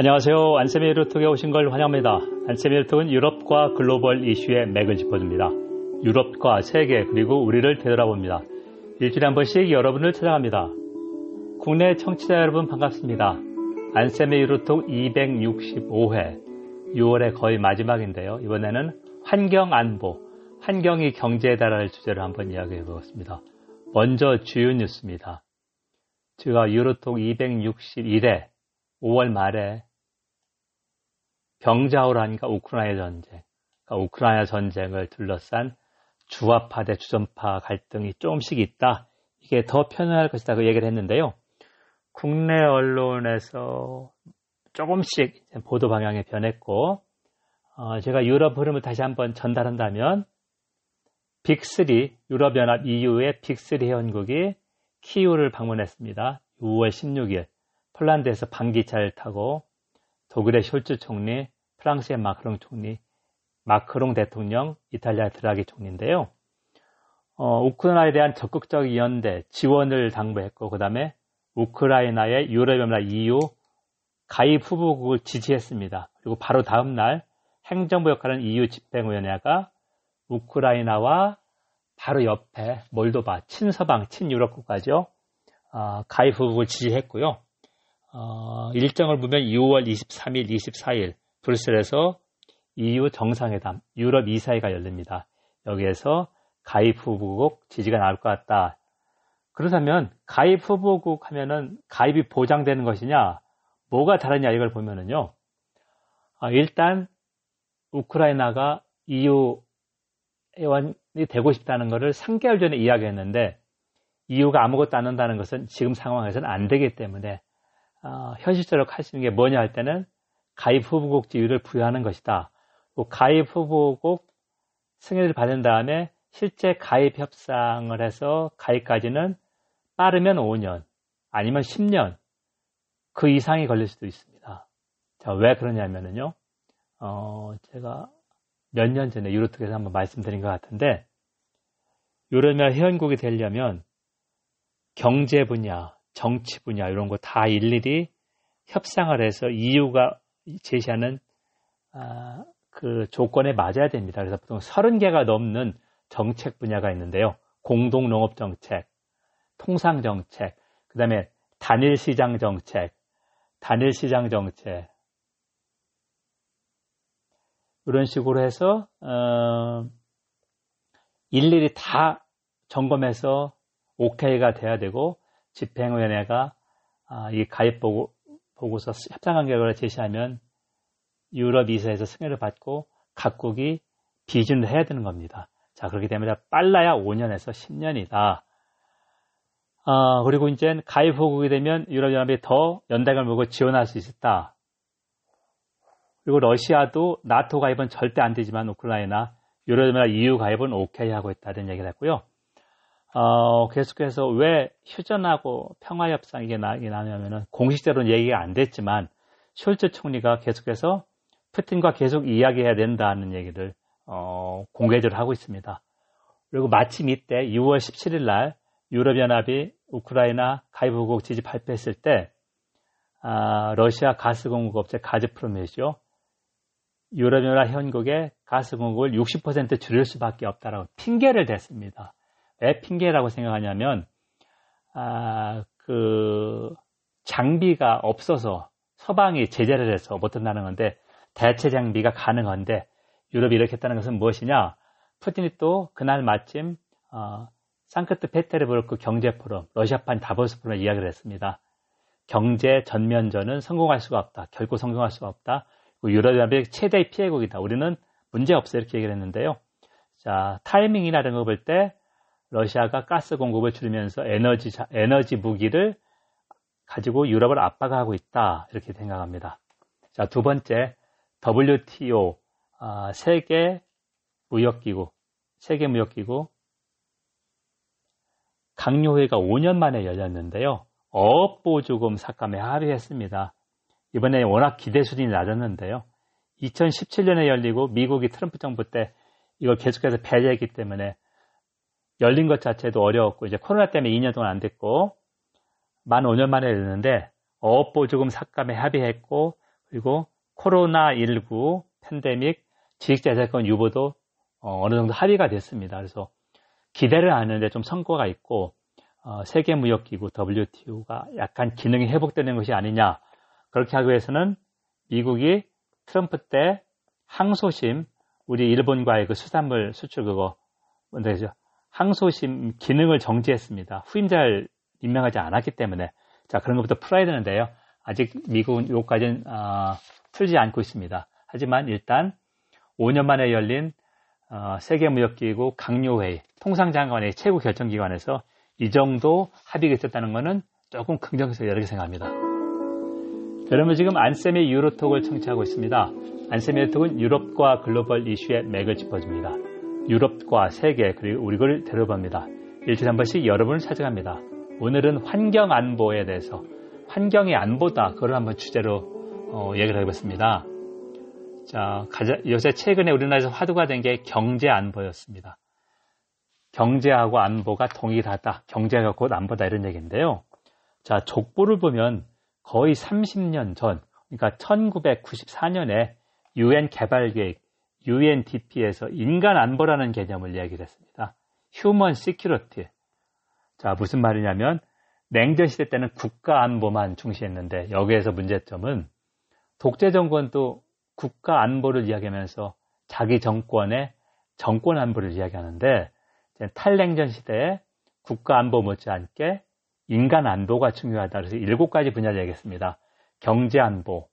안녕하세요. 안세미 루톡에 오신 걸 환영합니다. 안세미 루톡은 유럽과 글로벌 이슈의 맥을 짚어줍니다. 유럽과 세계 그리고 우리를 되돌아봅니다. 일주일에 한 번씩 여러분을 찾아갑니다. 국내 청취자 여러분 반갑습니다. 안세미 루톡 265회 6월의 거의 마지막인데요. 이번에는 환경 안보, 환경이 경제에 달할 주제로 한번 이야기해 보겠습니다. 먼저 주요 뉴스입니다. 제가 유로톡 261회 5월 말에 병자호란과 우크라이나 전쟁, 그러니까 우크라이나 전쟁을 둘러싼 주화파 대 주전파 갈등이 조금씩 있다. 이게 더 편할 것이다. 그 얘기를 했는데요. 국내 언론에서 조금씩 보도 방향이 변했고, 어, 제가 유럽 흐름을 다시 한번 전달한다면, 빅3, 유럽연합 EU의 빅3 회원국이 키우를 방문했습니다. 6월 16일, 폴란드에서 방기차를 타고 독일의 숄츠 총리, 프랑스의 마크롱 총리, 마크롱 대통령, 이탈리아 드라기 총리인데요. 어, 우크라이나에 대한 적극적 연대, 지원을 당부했고, 그 다음에 우크라이나의 유럽연합 EU 가입 후보국을 지지했습니다. 그리고 바로 다음 날 행정부 역할은 EU 집행위원회가 우크라이나와 바로 옆에 몰도바, 친서방, 친유럽 국가죠. 어, 가입 후보국을 지지했고요. 어, 일정을 보면 6월 23일, 24일 브뤼셀에서 EU 정상회담, 유럽 이사회가 열립니다. 여기에서 가입 후보국 지지가 나올 것 같다. 그렇다면 가입 후보국 하면은 가입이 보장되는 것이냐, 뭐가 다르냐 이걸 보면은요. 아, 일단 우크라이나가 EU 회원이 되고 싶다는 것을 3개월 전에 이야기했는데 EU가 아무것도 안 한다는 것은 지금 상황에서는 안 되기 때문에 어, 현실적으로 할 수 있는 게 뭐냐 할 때는 가입 후보국 지위를 부여하는 것이다. 가입 후보국 승인을 받은 다음에 실제 가입 협상을 해서 가입까지는 빠르면 5년, 아니면 10년, 그 이상이 걸릴 수도 있습니다. 자, 왜 그러냐면요. 어, 제가 몇 년 전에 유로톡에서 한번 말씀드린 것 같은데, 유럽연 회원국이 되려면 경제 분야, 정치 분야 이런 거 다 일일이 협상을 해서 EU가 제시하는 아, 그 조건에 맞아야 됩니다. 그래서 보통 30개가 넘는 정책 분야가 있는데요. 공동 농업 정책, 통상 정책, 그다음에 단일 시장 정책, 단일 시장 정책 이런 식으로 해서 어, 일일이 다 점검해서 오케이가 돼야 되고 집행위원회가 아, 이 가입 보고, 보고서 협상 간격을 제시하면 유럽 이사에서 승인을 받고 각국이 비준을 해야 되는 겁니다. 자, 그렇게 되면 빨라야 5년에서 10년이다. 아, 그리고 이제 가입 후국이 되면 유럽연합이 더 연대감을 보고 지원할 수 있었다. 그리고 러시아도 나토 가입은 절대 안 되지만 우크라이나, 유럽연합 EU 가입은 오케이 하고 있다는 얘기를 했고요. 어, 계속해서 왜 휴전하고 평화협상 이게 나냐면은 공식적으로는 얘기가 안 됐지만 숄츠 총리가 계속해서 푸틴과 계속 이야기해야 된다는 얘기를 어, 공개적으로 하고 있습니다. 그리고 마침 이때 6월 17일 날 유럽연합이 우크라이나 가입후국 지지 발표했을 때 아, 러시아 가스 공급업체 가즈프롬이죠. 유럽연합 현국의 가스 공급을 60% 줄일 수밖에 없다라고 핑계를 댔습니다. 왜 핑계라고 생각하냐면 아, 그 장비가 없어서 서방이 제재를 해서 못한다는 건데 대체 장비가 가능한데 유럽이 이렇게 했다는 것은 무엇이냐? 푸틴이 또 그날 마침 어, 상크트페테르부르크 경제 포럼, 러시아판 다보스 포럼에 이야기를 했습니다. 경제 전면전은 성공할 수가 없다. 결코 성공할 수가 없다. 유럽연합의 최대 피해국이다. 우리는 문제 없어 이렇게 얘기를 했는데요. 자 타이밍이라는 거볼 때 러시아가 가스 공급을 줄이면서 에너지 에너지 무기를 가지고 유럽을 압박하고 있다 이렇게 생각합니다. 자 두 번째 WTO 아, 세계 무역기구 세계 무역기구 강요회가 5년 만에 열렸는데요. 어업 보조금 삭감에 합의했습니다. 이번에 워낙 기대 수준이 낮았는데요. 2017년에 열리고 미국이 트럼프 정부 때 이걸 계속해서 배제했기 때문에 열린 것 자체도 어려웠고 이제 코로나 때문에 2년 동안 안 됐고 만 5년 만에 열렸는데 어업보조금 삭감에 합의했고 그리고 코로나19 팬데믹 지식재산권 유보도 어, 느 정도 합의가 됐습니다. 그래서 기대를 하는데 좀 성과가 있고 어, 세계무역기구 WTO가 약간 기능이 회복되는 것이 아니냐 그렇게 하기 위해서는 미국이 트럼프 때 항소심 우리 일본과의 그 수산물 수출 그거 뭔데죠? 항소심 기능을 정지했습니다. 후임자를 임명하지 않았기 때문에 자 그런 것부터 풀어야 되는데요. 아직 미국은 이것까지는 어, 풀지 않고 있습니다. 하지만 일단 5년 만에 열린 어, 세계무역기구 강요회의 통상장관의 최고 결정기관에서 이 정도 합의가 있었다는 것은 조금 긍정적으로 여러 개 생각합니다. 여러분 지금 안쌤의 유로톡을 청취하고 있습니다. 안쌤의 유로톡은 유럽과 글로벌 이슈의 맥을 짚어줍니다. 유럽과 세계 그리고 우리를 데려봅니다. 일주일에 한 번씩 여러분을 찾아갑니다. 오늘은 환경 안보에 대해서 환경의 안보다 그걸 한번 주제로 어, 얘기를 해봤습니다. 자, 가자, 요새 최근에 우리나라에서 화두가 된 게 경제 안보였습니다. 경제하고 안보가 동일하다. 경제가 곧 안보다 이런 얘기인데요. 자, 족보를 보면 거의 30년 전, 그러니까 1994년에 UN 개발계획 UNDP에서 인간 안보라는 개념을 이야기를 했습니다. Human Security. 자, 무슨 말이냐면 냉전 시대 때는 국가 안보만 중시했는데 여기에서 문제점은 독재 정권도 국가 안보를 이야기하면서 자기 정권의 정권 안보를 이야기하는데 탈냉전 시대에 국가 안보 못지않게 인간 안보가 중요하다. 그래서 일곱 가지 분야를 얘기했습니다. 경제 안보,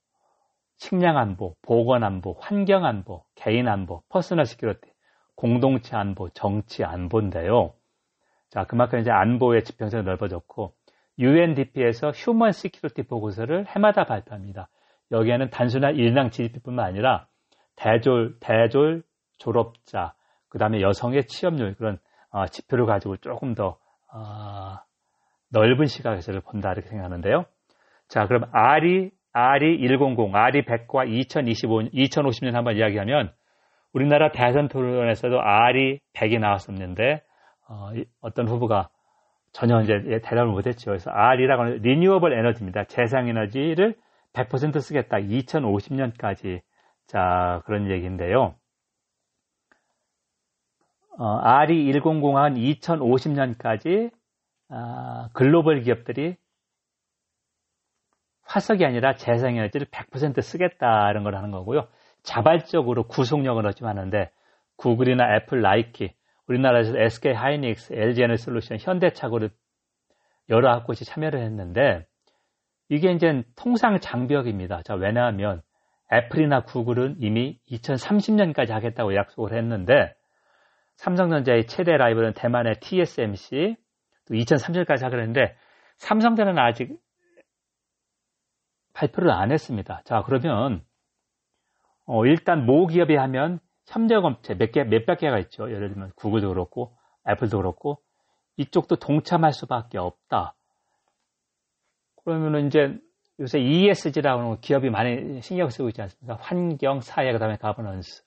식량 안보, 보건 안보, 환경 안보, 개인 안보, personal security, 공동체 안보, 정치 안보인데요. 자, 그만큼 이제 안보의 지평선이 넓어졌고 UNDP에서 human security 보고서를 해마다 발표합니다. 여기에는 단순한 일당 GDP뿐만 아니라 대졸, 대졸 졸업자, 그 다음에 여성의 취업률 그런 어, 지표를 가지고 조금 더 어, 넓은 시각에서 본다 이렇게 생각하는데요. 자, 그럼 R이 RE 100, RE 100과 2025, 2050년 한번 이야기하면 우리나라 대선 토론에서도 RE 100이 나왔었는데 어, 떤 후보가 전혀 이제 대답을 못했죠. 그래서 R이라고 하는 renewable energy입니다. 재생 에너지를 100% 쓰겠다. 2050년까지. 자, 그런 얘기인데요. 어, RE100은 2050년까지 아, 글로벌 기업들이 화석이 아니라 재생에너지를 100% 쓰겠다는 걸 하는 거고요. 자발적으로 구속력을 얻지 않는데 구글이나 애플, 나이키, 우리나라에서 SK 하이닉스, LG 에너 솔루션, 현대차고를 여러 학곳이 참여를 했는데 이게 이제 통상 장벽입니다. 자, 왜냐하면 애플이나 구글은 이미 2030년까지 하겠다고 약속을 했는데 삼성전자의 최대 라이벌은 대만의 TSMC 또 2030년까지 하기로 했는데 삼성전자는 아직 발표를 안 했습니다. 자, 그러면 어, 일단 모 기업이 하면 협력업체 몇 개, 몇백 개가 있죠. 예를 들면 구글도 그렇고 애플도 그렇고 이쪽도 동참할 수밖에 없다. 그러면은 이제 요새 ESG라고 하는 기업이 많이 신경 쓰고 있지 않습니까? 환경, 사회, 그 다음에 가버넌스.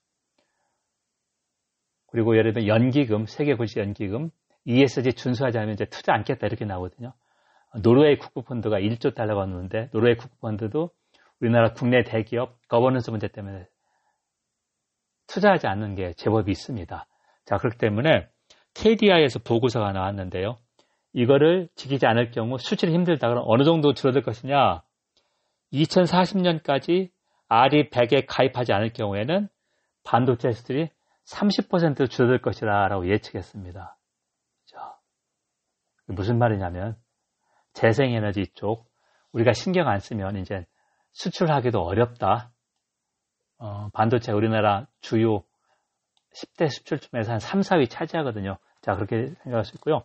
그리고 예를 들면 연기금, 세계고시 연기금, ESG 준수하지 않으면 이제 투자 않겠다 이렇게 나오거든요. 노르웨이 국부펀드가 1조 달러가 넘는데 노르웨이 국부펀드도 우리나라 국내 대기업 거버넌스 문제 때문에 투자하지 않는 게 제법 있습니다. 자, 그렇기 때문에 KDI에서 보고서가 나왔는데요. 이거를 지키지 않을 경우 수출이 힘들다. 그럼 어느 정도 줄어들 것이냐? 2040년까지 RE 100에 가입하지 않을 경우에는 반도체 수출이 30% 줄어들 것이라고 예측했습니다. 자, 무슨 말이냐면 재생에너지 쪽 우리가 신경 안 쓰면 이제 수출하기도 어렵다. 어, 반도체 우리나라 주요 10대 수출점에서 한 3, 4위 차지하거든요. 자, 그렇게 생각할 수 있고요.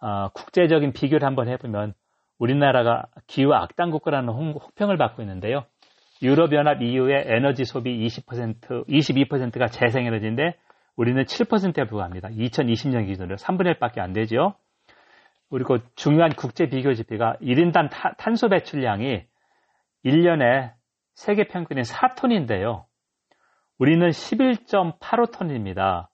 어, 국제적인 비교를 한번 해보면 우리나라가 기후 악당 국가라는 혹평을 받고 있는데요. 유럽연합 EU의 에너지 소비 20%, 22%가 재생에너지인데 우리는 7%에 불과합니다. 2020년 기준으로 3분의 1밖에 안 되죠. 그리고 중요한 국제 비교 지표가 1인당 타, 탄소 배출량이 1년에 세계 평균이 4톤인데요. 우리는 11.85톤입니다.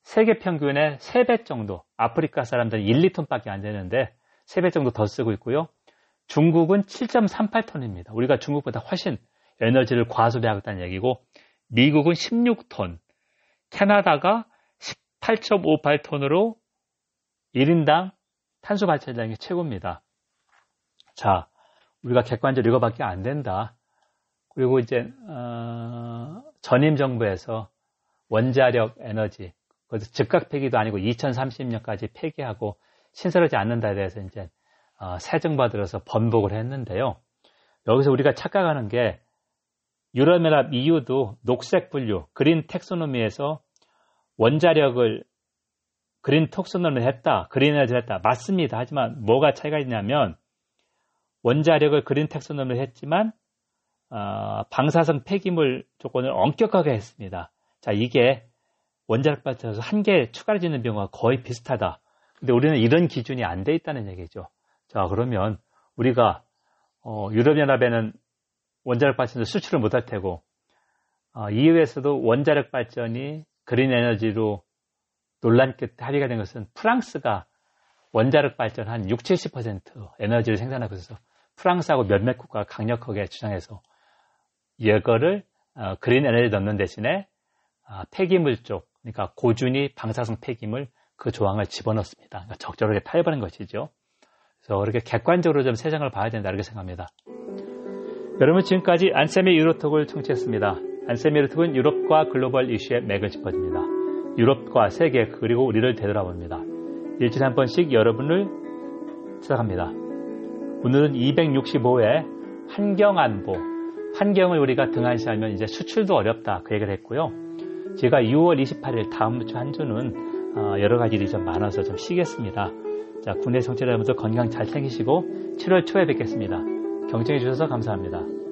세계 평균의 3배 정도, 아프리카 사람들은 1, 2톤밖에 안 되는데 3배 정도 더 쓰고 있고요. 중국은 7.38톤입니다. 우리가 중국보다 훨씬 에너지를 과소비하겠다는 얘기고 미국은 16톤, 캐나다가 18.58톤으로 1인당 탄소 발전량이 최고입니다. 자, 우리가 객관적으로 이거밖에 안 된다. 그리고 이제 어, 전임 정부에서 원자력 에너지, 그것도 즉각 폐기도 아니고 2030년까지 폐기하고 신설하지 않는다에 대해서 이제 어, 새 정부가 들어서 번복을 했는데요. 여기서 우리가 착각하는 게 유럽연합 EU도 녹색 분류, 그린 텍소노미에서 원자력을 그린 톡소노를 했다. 그린 에너지를 했다. 맞습니다. 하지만 뭐가 차이가 있냐면 원자력을 그린 텍소노를 했지만 어, 방사성 폐기물 조건을 엄격하게 했습니다. 자, 이게 원자력 발전에서 한개 짓는 경우가 거의 비슷하다. 근데 우리는 이런 기준이 안 돼 있다는 얘기죠. 자, 그러면 우리가 어, 유럽연합에는 원자력 발전도 수출을 못할 테고 어, EU에서도 원자력 발전이 그린 에너지로 논란 끝에 합의가 된 것은 프랑스가 원자력 발전 한 6, 70% 에너지를 생산하고 있어서 프랑스하고 몇몇 국가가 강력하게 주장해서 이거를 어, 그린 에너지 넣는 대신에 아, 폐기물 쪽, 그러니까 고준위 방사성 폐기물 그 조항을 집어넣습니다. 그러니까 적절하게 타협하는 것이죠. 그래서 그렇게 객관적으로 좀 세상을 봐야 된다 이렇게 생각합니다. 여러분 지금까지 안쌤의 유로톡을 청취했습니다. 안쌤의 유로톡은 유럽과 글로벌 이슈의 맥을 짚어줍니다. 유럽과 세계 그리고 우리를 되돌아봅니다. 일주일에 한 번씩 여러분을 찾아갑니다. 오늘은 265회 환경안보, 환경을 우리가 등한시하면 이제 수출도 어렵다 그 얘기를 했고요. 제가 6월 28일 다음 주 한 주는 어, 여러 가지 일이 좀 많아서 좀 쉬겠습니다. 자, 국내 성취자 여러분들 건강 잘 챙기시고 7월 초에 뵙겠습니다. 경청해 주셔서 감사합니다.